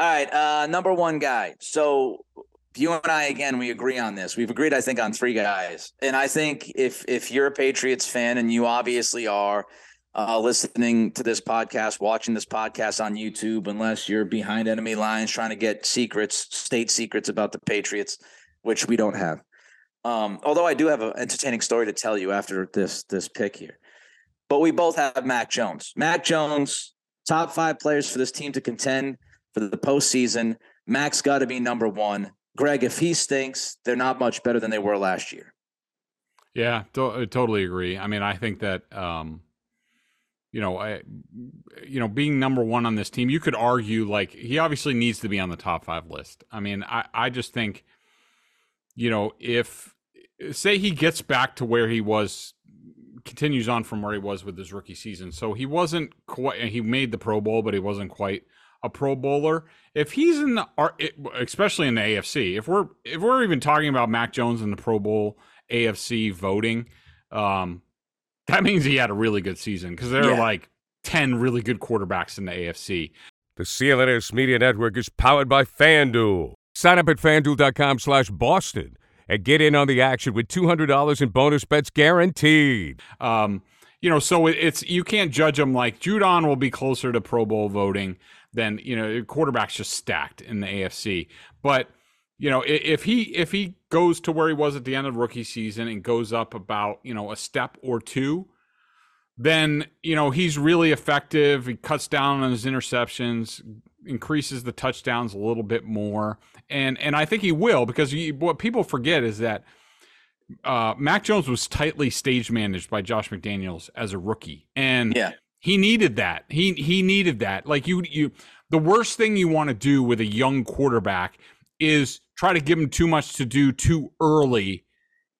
All right, uh, number one guy. So you and I again, we agree on this. We've agreed, I think, on three guys. And I think if if you're a Patriots fan, and you obviously are, uh, listening to this podcast, watching this podcast on YouTube, unless you're behind enemy lines trying to get secrets, state secrets about the Patriots, which we don't have. Um, although I do have an entertaining story to tell you after this this pick here. But we both have Mac Jones. Mac Jones, top five players for this team to contend for the postseason. Mac's got to be number one. Greg, if he stinks, they're not much better than they were last year. Yeah, to- I totally agree. I mean, I think that um, you know, I, you know, being number one on this team, you could argue like he obviously needs to be on the top five list. I mean, I, I just think, you know, if say he gets back to where he was, continues on from where he was with his rookie season, so he wasn't quite. He made the Pro Bowl, but he wasn't quite a Pro Bowler. If he's in the, especially in the AFC, if we're if we're even talking about Mac Jones in the Pro Bowl AFC voting, um, that means he had a really good season because there Yeah. are like ten really good quarterbacks in the AFC. The CLNS Media Network is powered by FanDuel. Sign up at fanduel.com slash Boston and get in on the action with $200 in bonus bets guaranteed. Um, you know, so it's you can't judge him like Judon will be closer to Pro Bowl voting than you know quarterbacks just stacked in the AFC. But you know, if he if he goes to where he was at the end of rookie season and goes up about you know a step or two, then you know he's really effective. He cuts down on his interceptions, increases the touchdowns a little bit more, and and I think he will because he, what people forget is that uh, Mac Jones was tightly stage managed by Josh McDaniels as a rookie, and Yeah. he needed that. He he needed that. Like you you, the worst thing you want to do with a young quarterback is try to give him too much to do too early,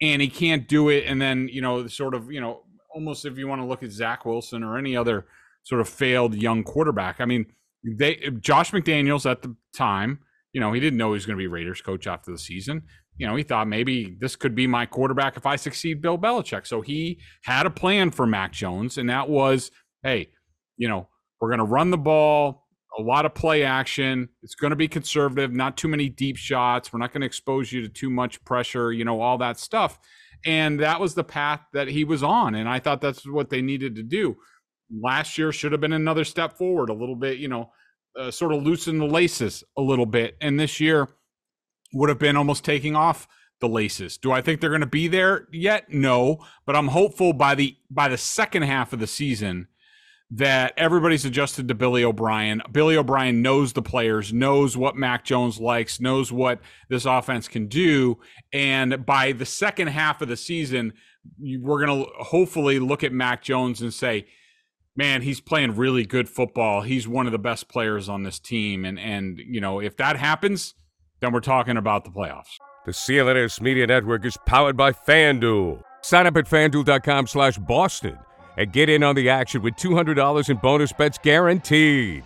and he can't do it. And then you know, sort of you know, almost if you want to look at Zach Wilson or any other sort of failed young quarterback. I mean, they Josh McDaniels at the time, you know, he didn't know he was going to be Raiders coach after the season. You know, he thought maybe this could be my quarterback if I succeed Bill Belichick. So he had a plan for Mac Jones, and that was, hey, you know, we're going to run the ball, a lot of play action. It's going to be conservative, not too many deep shots. We're not going to expose you to too much pressure, you know, all that stuff. And that was the path that he was on. And I thought that's what they needed to do. Last year should have been another step forward, a little bit, you know, uh, sort of loosen the laces a little bit. And this year would have been almost taking off the laces. Do I think they're going to be there yet? No, but I'm hopeful by the by the second half of the season that everybody's adjusted to Billy O'Brien. Billy O'Brien knows the players, knows what Mac Jones likes, knows what this offense can do, and by the second half of the season, we're going to hopefully look at Mac Jones and say, "Man, he's playing really good football. He's one of the best players on this team." And and you know, if that happens, then we're talking about the playoffs. The CLNS Media Network is powered by FanDuel. Sign up at fanduel.com slash Boston and get in on the action with $200 in bonus bets guaranteed.